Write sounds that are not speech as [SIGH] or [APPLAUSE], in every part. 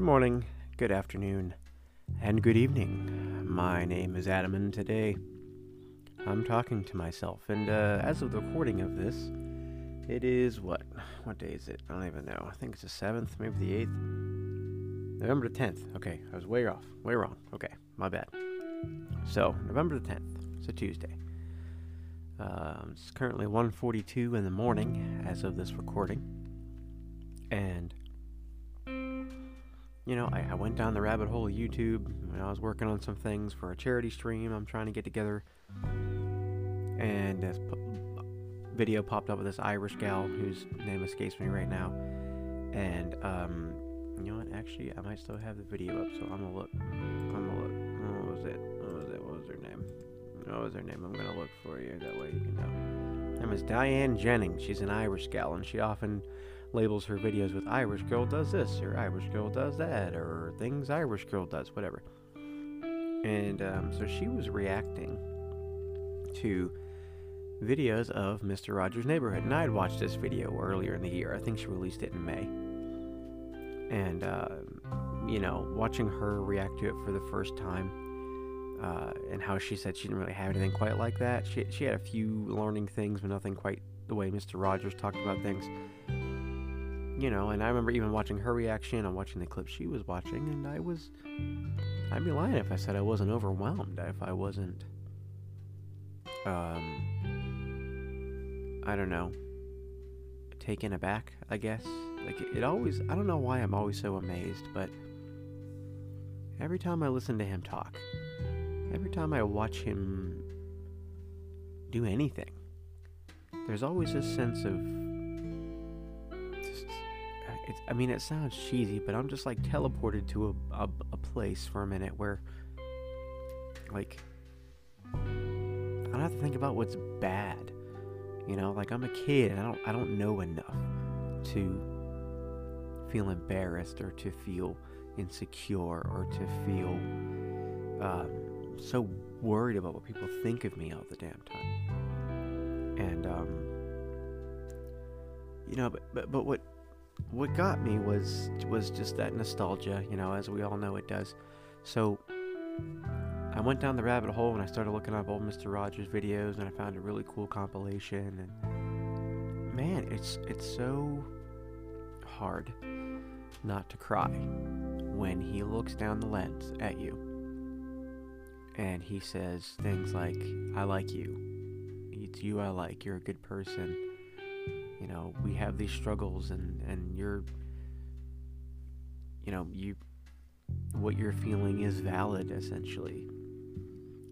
Good morning, good afternoon, and good evening. My name is Adam, and today I'm talking to myself. And uh, as of the recording of this, it is what? What day is it? I don't even know. I think it's the 7th, maybe the 8th. November the 10th. Okay, I was way off, way wrong. Okay, my bad. So, November the 10th. It's a Tuesday. Um, it's currently 1:42 in the morning as of this recording, and you know, I, I, went down the rabbit hole of YouTube when I was working on some things for a charity stream I'm trying to get together. And this video popped up with this Irish gal whose name escapes me right now. And, um, you know what? Actually, I might still have the video up, so I'm gonna look. I'm gonna look. What was it? What was it? What was her name? What was her name? I'm gonna look for you. That way you can know. Her name is Diane Jennings. She's an Irish gal, and she often labels her videos with Irish girl does this or Irish girl does that or things Irish girl does, whatever. And um, so she was reacting to videos of Mr. Rogers' Neighborhood. And I had watched this video earlier in the year. I think she released it in May. And, uh, you know, watching her react to it for the first time uh, and how she said she didn't really have anything quite like that. She, she had a few learning things, but nothing quite the way Mr. Rogers talked about things you know, and I remember even watching her reaction and watching the clip she was watching, and I was, I'd be lying if I said I wasn't overwhelmed, if I wasn't, um, I don't know, taken aback, I guess. Like, it, it always, I don't know why I'm always so amazed, but every time I listen to him talk, every time I watch him do anything, there's always this sense of it's, I mean, it sounds cheesy, but I'm just like teleported to a, a, a place for a minute where, like, I don't have to think about what's bad. You know, like I'm a kid and I don't I don't know enough to feel embarrassed or to feel insecure or to feel um, so worried about what people think of me all the damn time. And um, you know, but but but what what got me was was just that nostalgia, you know, as we all know it does. So I went down the rabbit hole and I started looking up old Mr. Rogers videos and I found a really cool compilation and man, it's it's so hard not to cry when he looks down the lens at you and he says things like I like you. It's you I like. You're a good person you know we have these struggles and and you're you know you what you're feeling is valid essentially.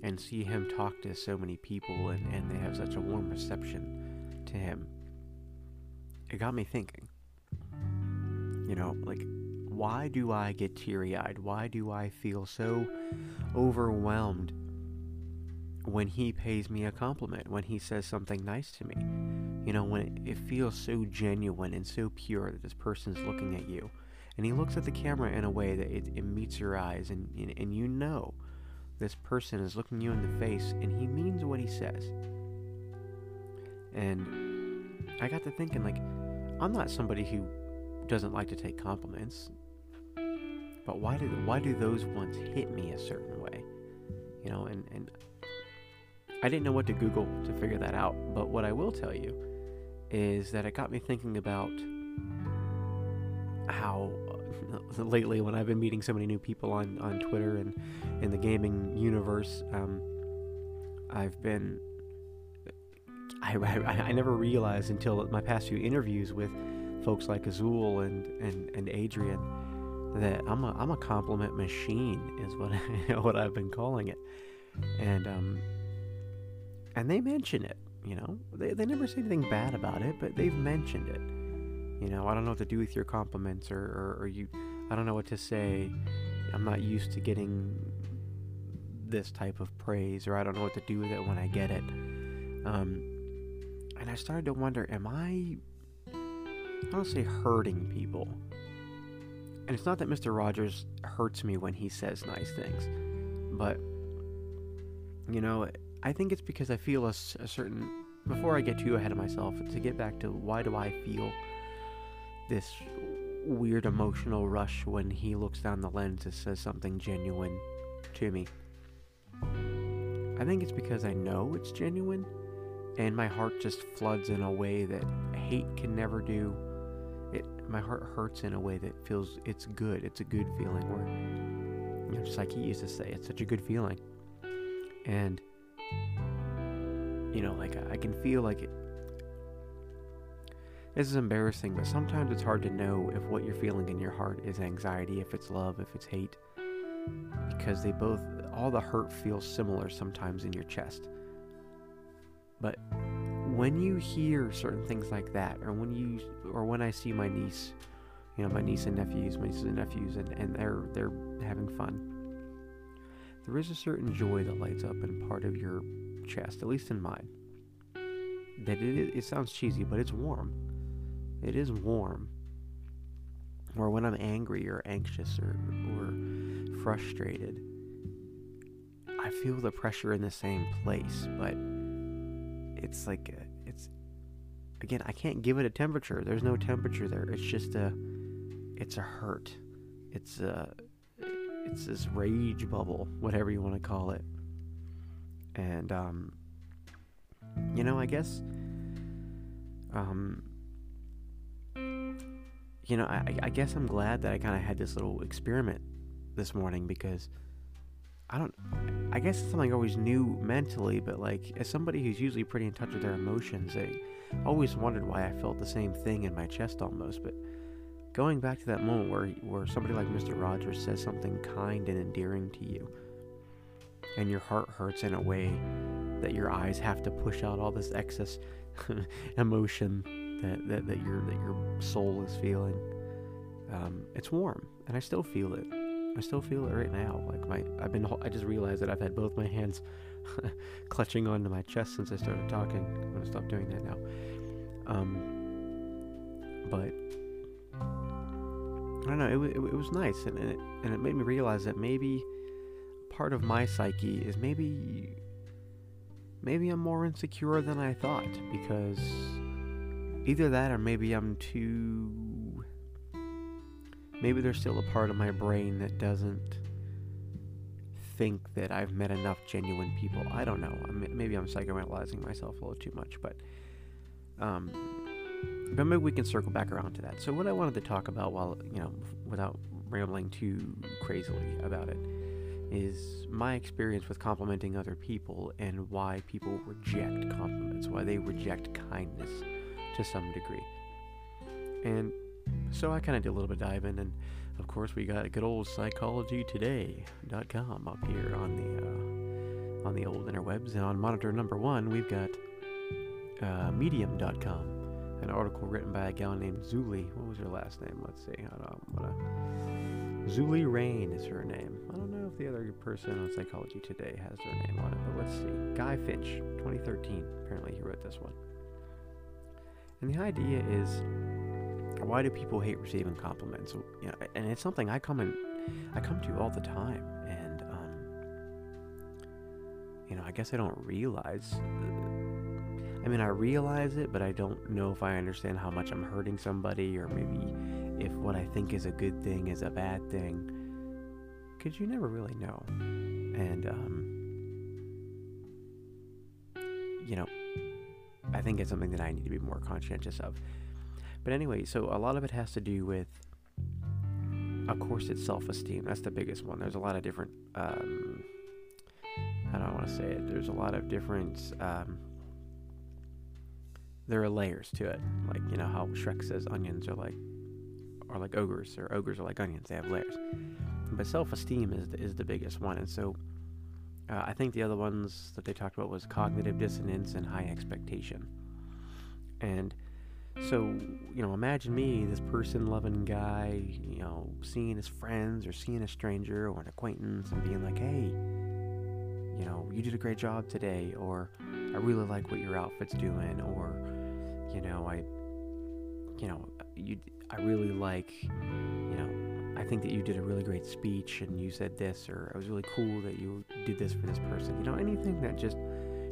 And see him talk to so many people and, and they have such a warm reception to him. It got me thinking. You know like why do i get teary-eyed? Why do i feel so overwhelmed when he pays me a compliment, when he says something nice to me. You know, when it, feels so genuine and so pure that this person's looking at you. And he looks at the camera in a way that it, it meets your eyes, and, and, and you know this person is looking you in the face and he means what he says. And I got to thinking, like, I'm not somebody who doesn't like to take compliments, but why do why do those ones hit me a certain way? You know, and, and I didn't know what to Google to figure that out, but what I will tell you is that it got me thinking about how [LAUGHS] lately, when I've been meeting so many new people on, on Twitter and in the gaming universe, um, I've been. I, I, I never realized until my past few interviews with folks like Azul and, and, and Adrian that I'm a, I'm a compliment machine, is what, [LAUGHS] what I've been calling it. And um, and they mention it. You know, they they never say anything bad about it, but they've mentioned it. You know, I don't know what to do with your compliments, or, or, or you, I don't know what to say. I'm not used to getting this type of praise, or I don't know what to do with it when I get it. Um, and I started to wonder, am I, I don't say hurting people. And it's not that Mr. Rogers hurts me when he says nice things, but, you know, I think it's because I feel a, a, certain. Before I get too ahead of myself, to get back to why do I feel this weird emotional rush when he looks down the lens and says something genuine to me. I think it's because I know it's genuine and my heart just floods in a way that hate can never do. It my heart hurts in a way that feels it's good. It's a good feeling where you know, just like he used to say, it's such a good feeling. And you know, like I can feel like it this is embarrassing, but sometimes it's hard to know if what you're feeling in your heart is anxiety, if it's love, if it's hate. Because they both, all the hurt feels similar sometimes in your chest. But when you hear certain things like that, or when you, or when I see my niece, you know, my niece and nephews, my nieces and nephews, and, and they're, they're having fun, there is a certain joy that lights up in part of your chest, at least in mine. That it, it sounds cheesy, but it's warm it is warm. Or when I'm angry or anxious or, or frustrated, I feel the pressure in the same place, but it's like, a, it's, again, I can't give it a temperature. There's no temperature there. It's just a, it's a hurt. It's a, it's this rage bubble, whatever you want to call it. And, um, you know, I guess, um, you know, I, I guess I'm glad that I kind of had this little experiment this morning because I don't, I guess it's something I always knew mentally, but like as somebody who's usually pretty in touch with their emotions, I always wondered why I felt the same thing in my chest almost. But going back to that moment where where somebody like Mr. Rogers says something kind and endearing to you, and your heart hurts in a way that your eyes have to push out all this excess [LAUGHS] emotion that, that, that your that your soul is feeling. Um, it's warm, and I still feel it. I still feel it right now. Like my, I've been. I just realized that I've had both my hands [LAUGHS] clutching onto my chest since I started talking. I'm gonna stop doing that now. Um, but I don't know. It, it, it was nice, and, and it, and it made me realize that maybe part of my psyche is maybe maybe I'm more insecure than I thought because Either that or maybe I'm too. Maybe there's still a part of my brain that doesn't think that I've met enough genuine people. I don't know. Maybe I'm psychoanalyzing myself a little too much, but um, but maybe we can circle back around to that. So what I wanted to talk about, while you know, without rambling too crazily about it, is my experience with complimenting other people and why people reject compliments, why they reject kindness to some degree. And so I kind of did a little bit of diving, and of course we got good old psychologytoday.com up here on the uh, on the old interwebs, and on monitor number one we've got uh, medium.com, an article written by a gal named Zulie. What was her last name? Let's see. I don't. Zulie Rane is her name. Know if the other person on Psychology Today has their name on it, but let's see. Guy Winch, 2013. Apparently he wrote this one. And the idea is, why do people hate receiving compliments? You know, and it's something I come in, I come to all the time, and um, you know, I guess I don't realize. I mean, I realize it, but I don't know if I understand how much I'm hurting somebody, or maybe if what I think is a good thing is a bad thing. Because you never really know, and um, you know, I think it's something that I need to be more conscientious of. But anyway, so a lot of it has to do with, of course, it's self esteem. That's the biggest one. There's a lot of different, um, how don't want to say it? There's a lot of different, um, there are layers to it. Like, you know, how Shrek says onions are like, are like ogres, or ogres are like onions. They have layers. But self esteem is the, is the biggest one. And so, uh, I think the other ones that they talked about was cognitive dissonance and high expectation. And so, you know, imagine me, this person loving guy, you know, seeing his friends or seeing a stranger or an acquaintance and being like, hey, you know, you did a great job today, or I really like what your outfit's doing, or, you know, I, you know, you, I really like, you know, I think that you did a really great speech and you said this, or it was really cool that you did this for this person. You know, anything that just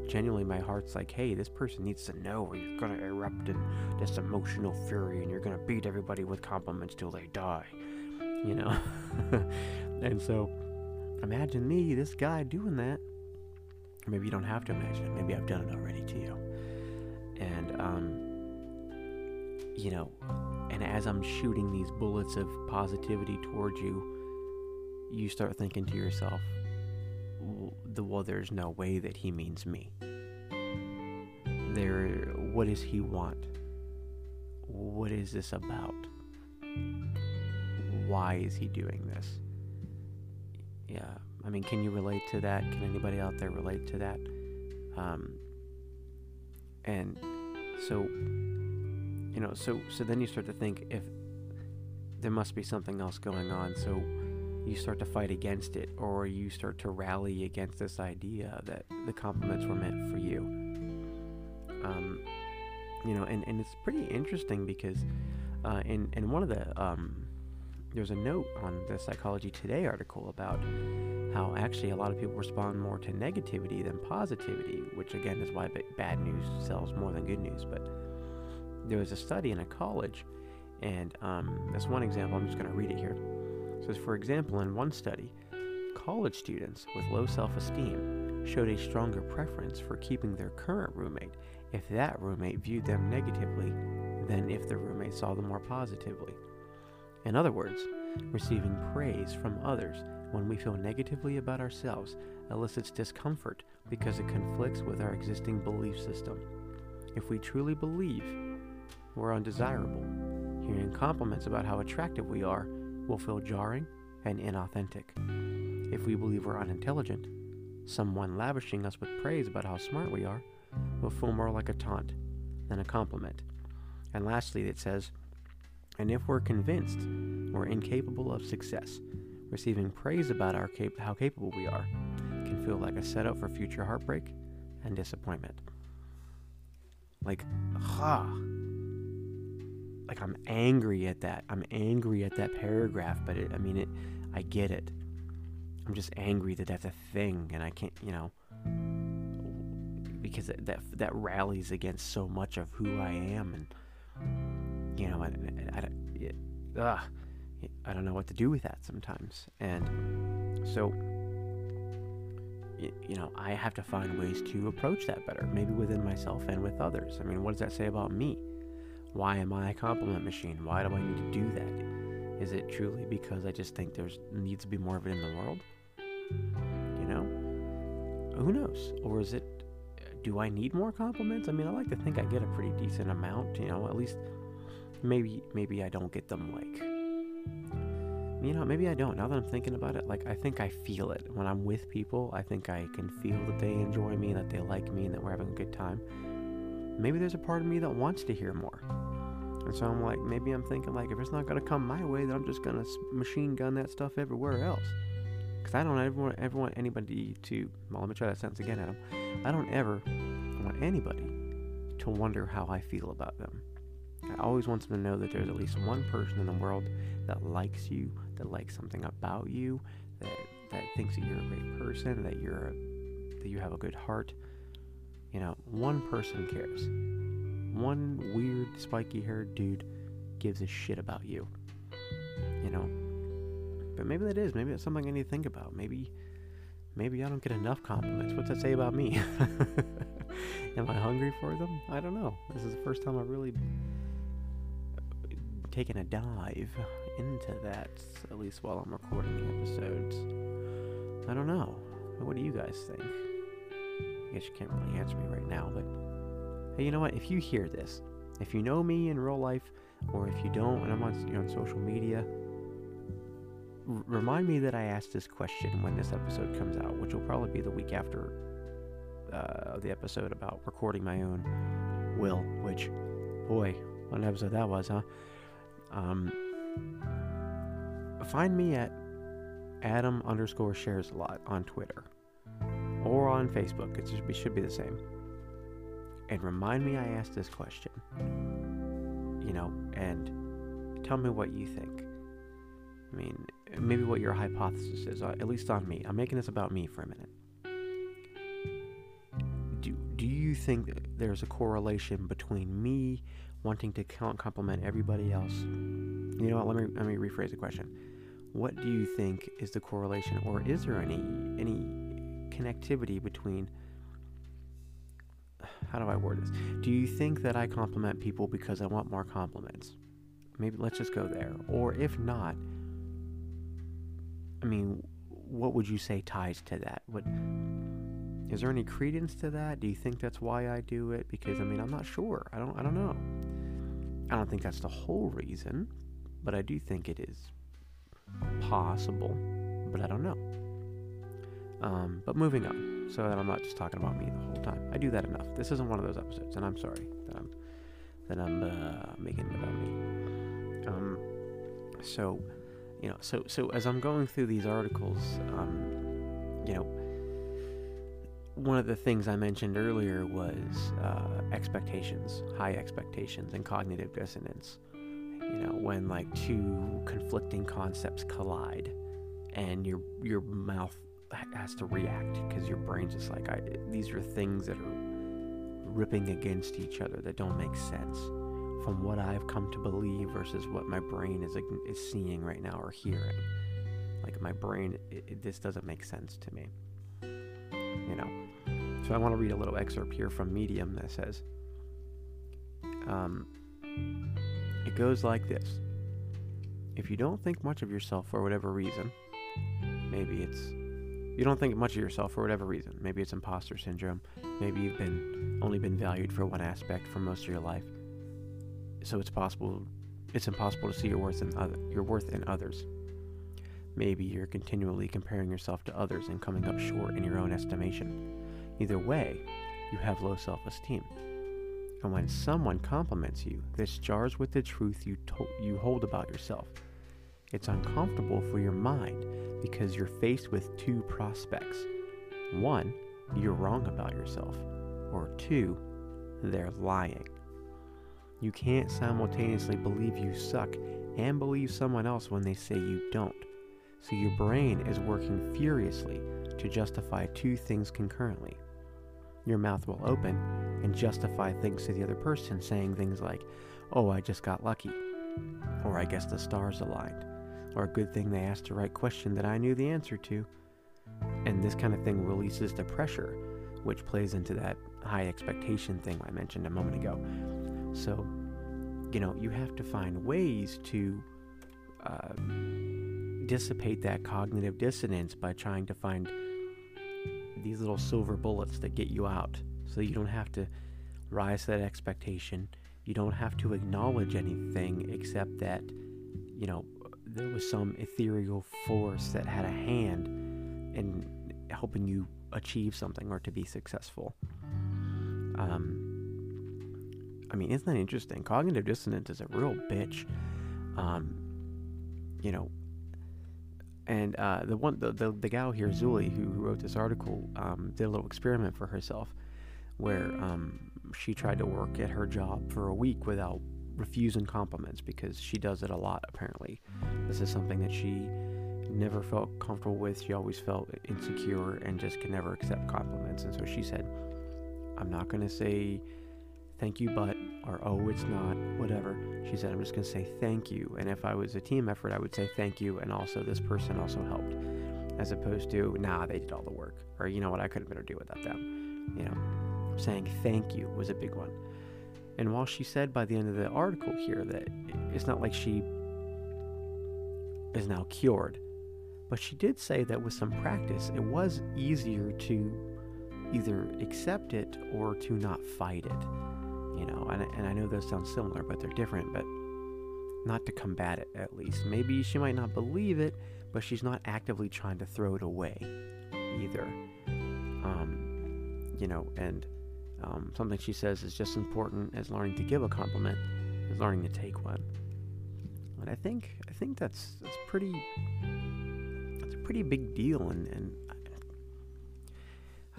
genuinely my heart's like, hey, this person needs to know, or you're gonna erupt in this emotional fury, and you're gonna beat everybody with compliments till they die, you know. [LAUGHS] and so, imagine me, this guy, doing that. Maybe you don't have to imagine it. Maybe I've done it already to you. And um, you know, and as I'm shooting these bullets of positivity towards you, you start thinking to yourself, well, there's no way that he means me. There, what does he want? What is this about? Why is he doing this? Yeah, I mean, can you relate to that? Can anybody out there relate to that? Um, and so, you know, so so then you start to think if there must be something else going on. So you start to fight against it or you start to rally against this idea that the compliments were meant for you. Um, you know, and, and it's pretty interesting because uh, in, in one of the, um, there's a note on the Psychology Today article about how actually a lot of people respond more to negativity than positivity, which again is why bad news sells more than good news. But there was a study in a college, and um, that's one example. I'm just going to read it here says, for example, in one study, college students with low self esteem showed a stronger preference for keeping their current roommate if that roommate viewed them negatively than if the roommate saw them more positively. In other words, receiving praise from others when we feel negatively about ourselves elicits discomfort because it conflicts with our existing belief system. If we truly believe we're undesirable, hearing compliments about how attractive we are will feel jarring and inauthentic. If we believe we're unintelligent, someone lavishing us with praise about how smart we are will feel more like a taunt than a compliment. And lastly, it says, and if we're convinced we're incapable of success, receiving praise about our cap- how capable we are can feel like a setup for future heartbreak and disappointment. Like, ha, like I'm angry at that. I'm angry at that paragraph, but it, I mean it. I get it. I'm just angry that that's a thing, and I can't, you know, because that that, rallies against so much of who I am, and you know, I, I, I, it, I don't know what to do with that sometimes, and so you know, I have to find ways to approach that better, maybe within myself and with others. I mean, what does that say about me? Why am I a compliment machine? Why do I need to do that? Is it truly because I just think there's needs to be more of it in the world? You know? Who knows? Or is it do I need more compliments? I mean, I like to think I get a pretty decent amount, you know, at least maybe maybe I don't get them like you know, maybe I don't. Now that I'm thinking about it, like I think I feel it when I'm with people. I think I can feel that they enjoy me, that they like me, and that we're having a good time. Maybe there's a part of me that wants to hear more. And so I'm like, maybe I'm thinking like, if it's not gonna come my way, then I'm just gonna machine gun that stuff everywhere else. Because I don't ever want, ever want anybody to. Well, let me try that sentence again, Adam. I don't ever want anybody to wonder how I feel about them. I always want them to know that there's at least one person in the world that likes you, that likes something about you, that that thinks that you're a great person, that you're a, that you have a good heart. You know, one person cares one weird spiky haired dude gives a shit about you. You know? But maybe that is. Maybe that's something I need to think about. Maybe maybe I don't get enough compliments. What's that say about me? [LAUGHS] Am I hungry for them? I don't know. This is the first time I've really taken a dive into that, at least while I'm recording the episodes. I don't know. What do you guys think? Guess you can't really answer me right now, but hey, you know what? If you hear this, if you know me in real life, or if you don't, and I'm on, you know, on social media, r- remind me that I asked this question when this episode comes out, which will probably be the week after uh, the episode about recording my own will. Which, boy, what an episode that was, huh? Um, find me at Adam underscore shares a lot on Twitter or on Facebook. It should be, the same and remind me I asked this question. You know, and tell me what you think. I mean, maybe what your hypothesis is, uh, at least on me. I'm making this about me for a minute. Do you think there's a correlation between me wanting to compliment everybody else? You know what? Let me let me rephrase the question. What do you think is the correlation, or is there any any connectivity between? [SIGHS] How do I word this? Do you think that I compliment people because I want more compliments? Maybe let's just go there. Or if not, I mean, what would you say ties to that? What is there any credence to that? Do you think that's why I do it? Because I mean, I'm not sure. I don't I don't know. I don't think that's the whole reason, but I do think it is possible, but I don't know. Um, but moving on, so that I'm not just talking about me the whole time. I do that enough. This isn't one of those episodes, and I'm sorry that I'm that I'm uh, making it about me. Um, so, you know, so so as I'm going through these articles, um, you know, one of the things I mentioned earlier was uh, expectations, high expectations, and cognitive dissonance. You know, when like two conflicting concepts collide, and your your mouth has to react because your brain's just like, I, these are things that are ripping against each other that don't make sense from what I've come to believe versus what my brain is is seeing right now or hearing. Like my brain, it, it, this doesn't make sense to me. You know, so I want to read a little excerpt here from Medium that says, um, it goes like this. If you don't think much of yourself for whatever reason, maybe it's you don't think much of yourself for whatever reason. Maybe it's imposter syndrome. Maybe you've been only been valued for one aspect for most of your life. So it's possible it's impossible to see your worth in other, your worth in others. Maybe you're continually comparing yourself to others and coming up short in your own estimation. Either way, you have low self-esteem. And when someone compliments you, this jars with the truth you to- you hold about yourself. It's uncomfortable for your mind because you're faced with two prospects. One, you're wrong about yourself, or two, they're lying. You can't simultaneously believe you suck and believe someone else when they say you don't. So your brain is working furiously to justify two things concurrently. Your mouth will open and justify things to the other person, saying things like, Oh, I just got lucky, or I guess the stars aligned or a good thing they asked the right question that I knew the answer to. And this kind of thing releases the pressure, which plays into that high expectation thing I mentioned a moment ago. So, you know, you have to find ways to uh, dissipate that cognitive dissonance by trying to find these little silver bullets that get you out so you don't have to rise to that expectation. You don't have to acknowledge anything except that, you know, there was some ethereal force that had a hand in helping you achieve something or to be successful. Um, I mean, isn't that interesting? Cognitive dissonance is a real bitch. Um, you know, and uh, the one the, the, the gal here, Zulie, who, wrote this article, um, did a little experiment for herself, where um, she tried to work at her job for a week without refusing compliments because she does it a lot apparently. This is something that she never felt comfortable with. She always felt insecure and just could never accept compliments. And so she said, I'm not going to say thank you, but, or oh, it's not, whatever. She said, I'm just going to say thank you. And if I was a team effort, I would say thank you. And also, this person also helped. As opposed to, nah, they did all the work. Or, you know what, I couldn't better do without them. You know, saying thank you was a big one. And while she said by the end of the article here that it's not like she is now cured, but she did say that with some practice, it was easier to either accept it or to not fight it. You know, and, and I know those sound similar, but they're different, but not to combat it at least. Maybe she might not believe it, but she's not actively trying to throw it away either. Um, you know, and um, something she says is just important as learning to give a compliment is learning to take one. And I think I think that's that's pretty that's a pretty big deal. And, and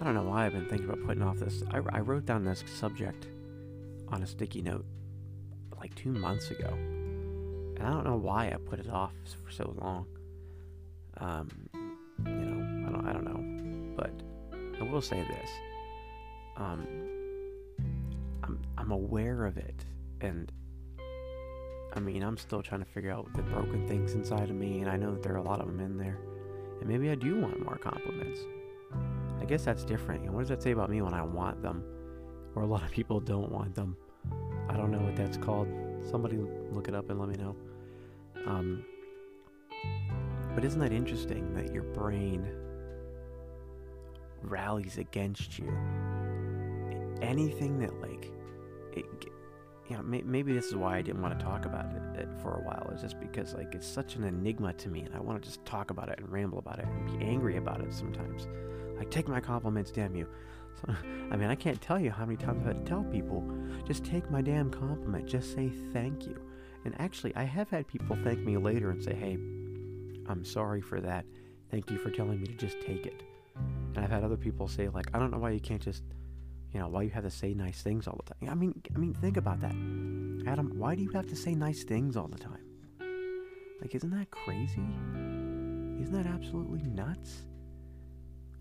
I don't know why I've been thinking about putting off this. I, I wrote down this subject on a sticky note like two months ago, and I don't know why I put it off for so long. Um, you know, I don't I don't know, but I will say this. Um, I'm aware of it. And I mean, I'm still trying to figure out the broken things inside of me, and I know that there are a lot of them in there. And maybe I do want more compliments. I guess that's different. And what does that say about me when I want them? Or a lot of people don't want them. I don't know what that's called. Somebody look it up and let me know. Um, but isn't that interesting that your brain rallies against you? Anything that, like, it, you know, maybe this is why I didn't want to talk about it, for a while. Is just because, like, it's such an enigma to me, and I want to just talk about it and ramble about it and be angry about it sometimes. Like, take my compliments, damn you. So, [LAUGHS] I mean, I can't tell you how many times I've had to tell people, just take my damn compliment, just say thank you. And actually, I have had people thank me later and say, hey, I'm sorry for that. Thank you for telling me to just take it. And I've had other people say, like, I don't know why you can't just, you know, why you have to say nice things all the time. I mean, I mean, think about that, Adam. Why do you have to say nice things all the time? Like, isn't that crazy? Isn't that absolutely nuts?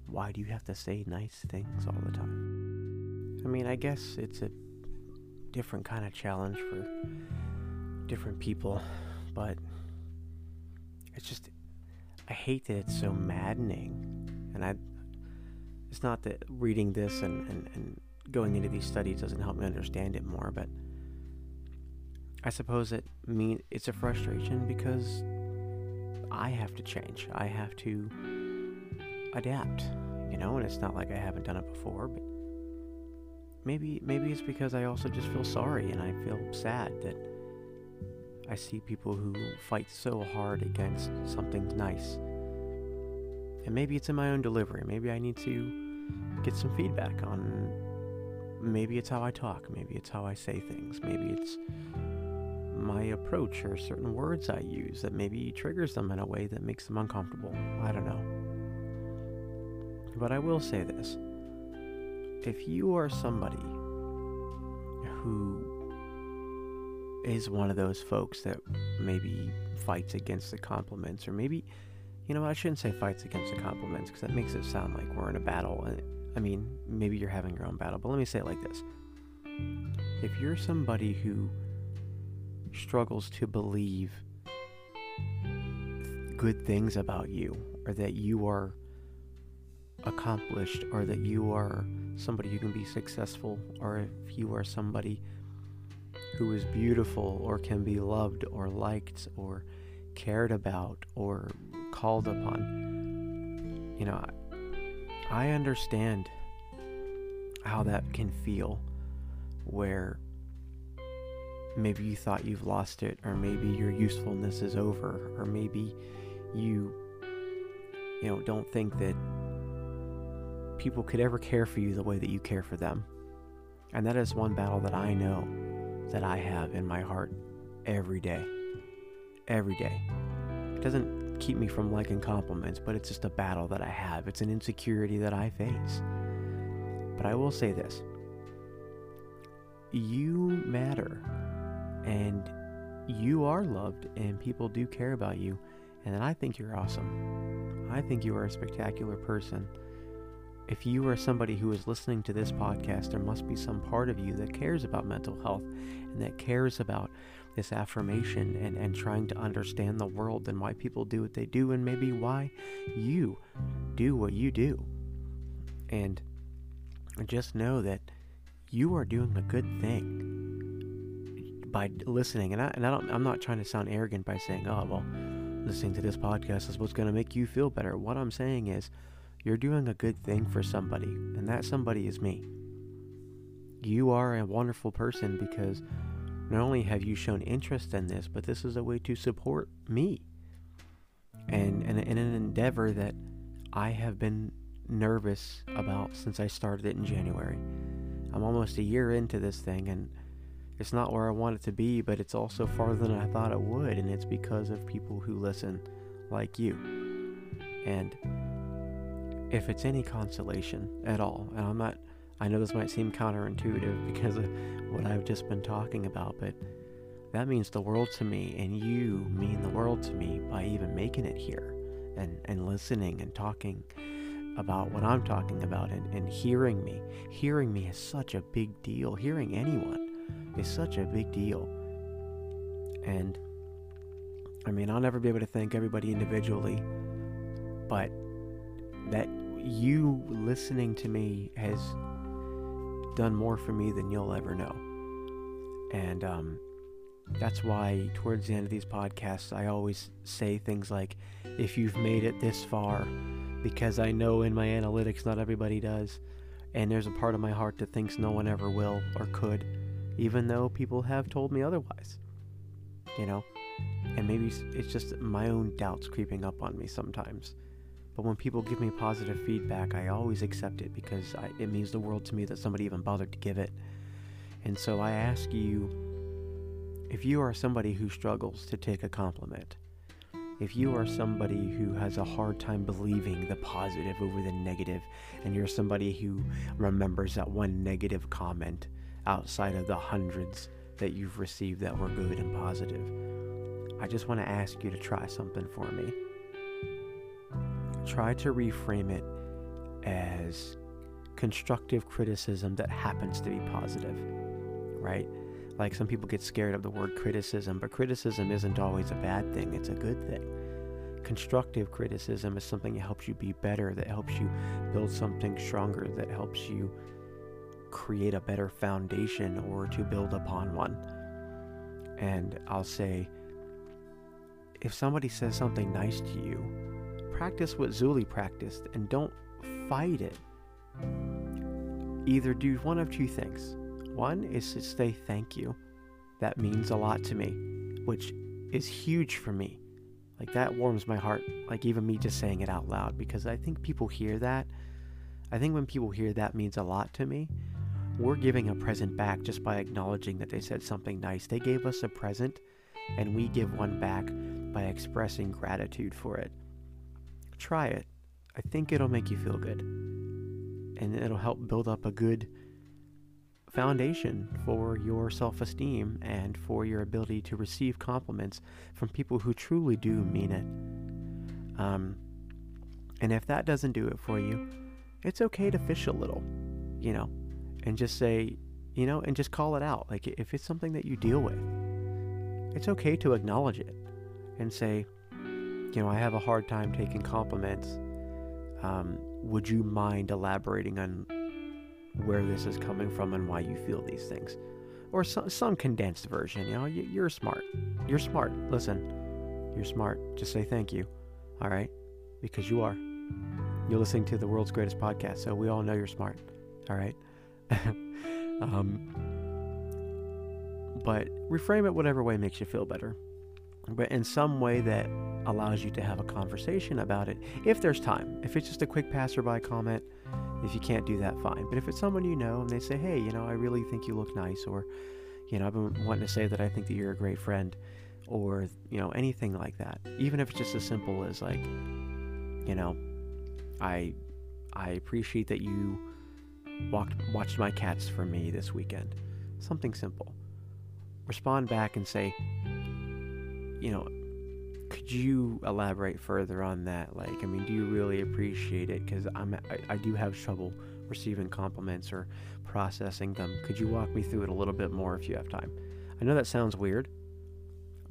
Why do you have to say nice things all the time? I mean, I guess it's a different kind of challenge for different people, but it's just I hate that it's so maddening. And I it's not that reading this and, and, and going into these studies doesn't help me understand it more, but I suppose it mean it's a frustration because I have to change. I have to adapt, you know, and it's not like I haven't done it before, but maybe maybe it's because I also just feel sorry and I feel sad that I see people who fight so hard against something nice. And maybe it's in my own delivery. Maybe I need to get some feedback on maybe it's how I talk, maybe it's how I say things, maybe it's my approach or certain words I use that maybe triggers them in a way that makes them uncomfortable. I don't know. But I will say this. If you are somebody who is one of those folks that maybe fights against the compliments, or maybe, you know, I shouldn't say fights against the compliments because that makes it sound like we're in a battle. Uh, I mean, maybe you're having your own battle, but let me say it like this. If you're somebody who struggles to believe good things about you, or that you are accomplished, or that you are somebody who can be successful, or if you are somebody who is beautiful or can be loved or liked or cared about or called upon. You know, I understand how that can feel where maybe you thought you've lost it or maybe your usefulness is over or maybe you you know don't think that people could ever care for you the way that you care for them. And that is one battle that I know that I have in my heart every day. Every day. It doesn't keep me from liking compliments, but it's just a battle that I have. It's an insecurity that I face. But I will say this you matter, and you are loved, and people do care about you. And I think you're awesome. I think you are a spectacular person if you are somebody who is listening to this podcast, there must be some part of you that cares about mental health and that cares about this affirmation and, and trying to understand the world and why people do what they do and maybe why you do what you do. And just know that you are doing a good thing by listening. And I, and I don't, I'm not trying to sound arrogant by saying, oh, well, listening to this podcast is what's going to make you feel better. What I'm saying is, you're doing a good thing for somebody, and that somebody is me. You are a wonderful person because not only have you shown interest in this, but this is a way to support me. And, in an endeavor that I have been nervous about since I started it in January. I'm almost a year into this thing, and it's not where I want it to be, but it's also farther than I thought it would, and it's because of people who listen like you. And if it's any consolation at all, and I'm not, I know this might seem counterintuitive because of what I've just been talking about, but that means the world to me, and you mean the world to me by even making it here and, and listening and talking about what I'm talking about and, and hearing me. Hearing me is such a big deal. Hearing anyone. is such a big deal. And I mean, I'll never be able to thank everybody individually, but that you listening to me has done more for me than you'll ever know. And um, that's why, towards the end of these podcasts, I always say things like, if you've made it this far, because I know in my analytics not everybody does, and there's a part of my heart that thinks no one ever will or could, even though people have told me otherwise. You know? And maybe it's just my own doubts creeping up on me sometimes. But when people give me positive feedback, I always accept it because I, it means the world to me that somebody even bothered to give it. And so I ask you if you are somebody who struggles to take a compliment, if you are somebody who has a hard time believing the positive over the negative, and you're somebody who remembers that one negative comment outside of the hundreds that you've received that were good and positive, I just want to ask you to try something for me. Try to reframe it as constructive criticism that happens to be positive, right? Like some people get scared of the word criticism, but criticism isn't always a bad thing, it's a good thing. Constructive criticism is something that helps you be better, that helps you build something stronger, that helps you create a better foundation or to build upon one. And I'll say, if somebody says something nice to you, practice what Zulie practiced and don't fight it. Either do one of two things. One is to say thank you. That means a lot to me, which is huge for me. Like that warms my heart, like even me just saying it out loud, because I think people hear that. I think when people hear that means a lot to me, we're giving a present back just by acknowledging that they said something nice. They gave us a present, and we give one back by expressing gratitude for it. Try it. I think it'll make you feel good. And it'll help build up a good foundation for your self esteem and for your ability to receive compliments from people who truly do mean it. Um, and if that doesn't do it for you, it's okay to fish a little, you know, and just say, you know, and just call it out. Like if it's something that you deal with, it's okay to acknowledge it and say, you know, I have a hard time taking compliments. Um, would you mind elaborating on where this is coming from and why you feel these things? Or some, some condensed version, you know, you, you're smart. You're smart. Listen, you're smart. Just say thank you. All right? Because you are. You're listening to the world's greatest podcast, so we all know you're smart. All right? [LAUGHS] um, but reframe it whatever way makes you feel better. But in some way that allows you to have a conversation about it if there's time. If it's just a quick passerby comment, if you can't do that, fine. But if it's someone you know and they say, hey, you know, I really think you look nice, or, you know, I've been wanting to say that I think that you're a great friend, or, you know, anything like that. Even if it's just as simple as, like, you know, I, I appreciate that you walked, watched my cats for me this weekend. Something simple. Respond back and say, you know, could you elaborate further on that? Like, I mean, do you really appreciate it? Because I'm, I, I do have trouble receiving compliments or processing them. Could you walk me through it a little bit more if you have time? I know that sounds weird,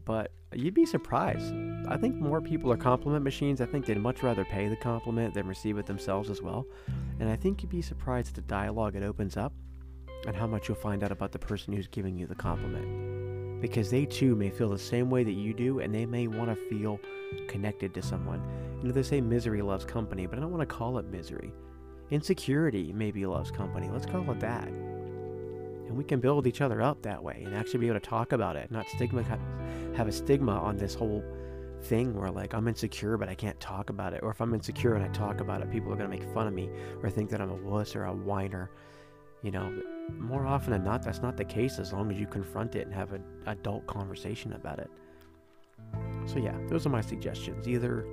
but you'd be surprised. I think more people are compliment machines. I think they'd much rather pay the compliment than receive it themselves as well. And I think you'd be surprised at the dialogue it opens up and how much you'll find out about the person who's giving you the compliment because they too may feel the same way that you do and they may want to feel connected to someone. You know, they say misery loves company, but I don't want to call it misery. Insecurity maybe loves company. Let's call it that. And we can build each other up that way and actually be able to talk about it, not stigma have a stigma on this whole thing where like I'm insecure but I can't talk about it or if I'm insecure and I talk about it people are going to make fun of me or think that I'm a wuss or a whiner you know, more often than not, that's not the case as long as you confront it and have an adult conversation about it. So, yeah, those are my suggestions. Either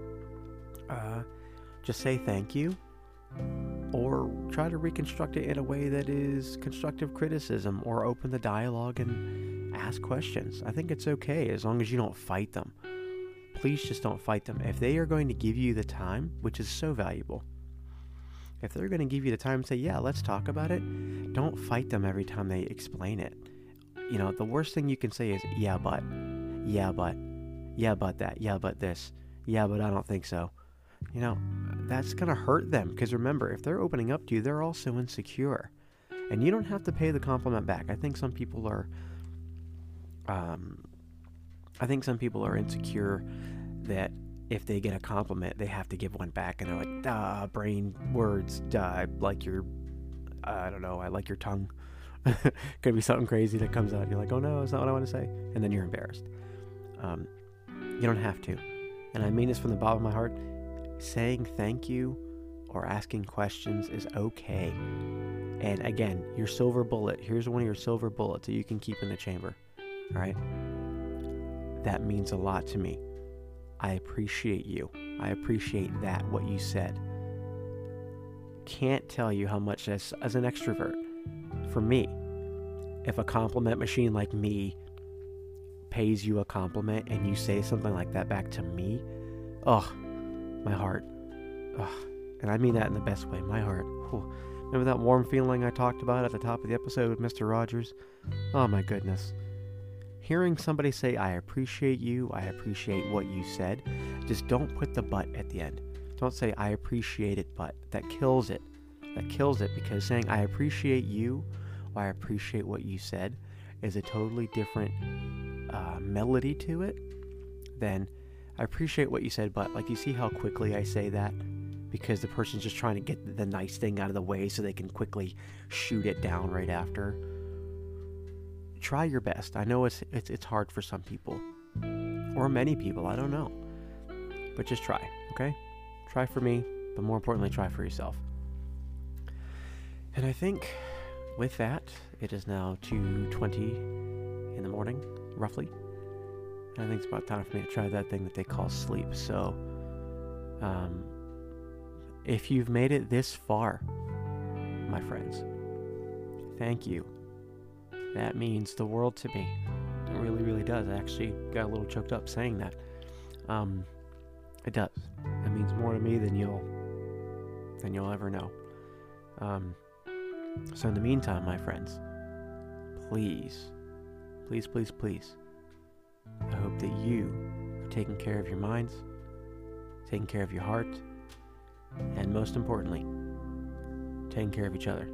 uh, just say thank you or try to reconstruct it in a way that is constructive criticism or open the dialogue and ask questions. I think it's okay as long as you don't fight them. Please just don't fight them. If they are going to give you the time, which is so valuable, if they're going to give you the time and say, yeah, let's talk about it, don't fight them every time they explain it. you know, the worst thing you can say is, yeah, but, yeah, but, yeah, but that, yeah, but this, yeah, but I don't think so. You know, that's going to hurt them because remember, if they're opening up to you, they're also insecure. And you don't have to pay the compliment back. I think some people are, um, I think some people are insecure that if they get a compliment, they have to give one back, and they're like, "Duh, brain words, duh, like your, I don't know, I like your tongue." [LAUGHS] Could be something crazy that comes out. You're like, "Oh no, it's not what I want to say," and then you're embarrassed. Um, you don't have to, and I mean this from the bottom of my heart. Saying thank you or asking questions is okay. And again, your silver bullet. Here's one of your silver bullets that you can keep in the chamber. All right. That means a lot to me. I appreciate you. I appreciate that, what you said. Can't tell you how much, as, as an extrovert, for me, if a compliment machine like me pays you a compliment and you say something like that back to me, oh, my heart. Oh, and I mean that in the best way, my heart. Oh, remember that warm feeling I talked about at the top of the episode with Mr. Rogers? Oh my goodness hearing somebody say, I appreciate you, I appreciate what you said, just don't put the but at the end. Don't say, I appreciate it, but. That kills it. That kills it because saying, I appreciate you, or I appreciate what you said, is a totally different uh, melody to it than, I appreciate what you said, but. Like, you see how quickly I say that? Because the person's just trying to get the nice thing out of the way so they can quickly shoot it down right after try your best. I know it's it's it's hard for some people or many people, I don't know. But just try, okay? Try for me, but more importantly, try for yourself. And I think with that, it is now 2:20 in the morning, roughly. And I think it's about time for me to try that thing that they call sleep. So, um, if you've made it this far, my friends, thank you that means the world to me. It really, really does. I actually got a little choked up saying that. Um, it does. More to me than you'll than you'll ever know. Um, so in the meantime, my friends, please, please, please, please, I hope that you are taking care of your minds, taking care of your heart, and most importantly, taking care of each other.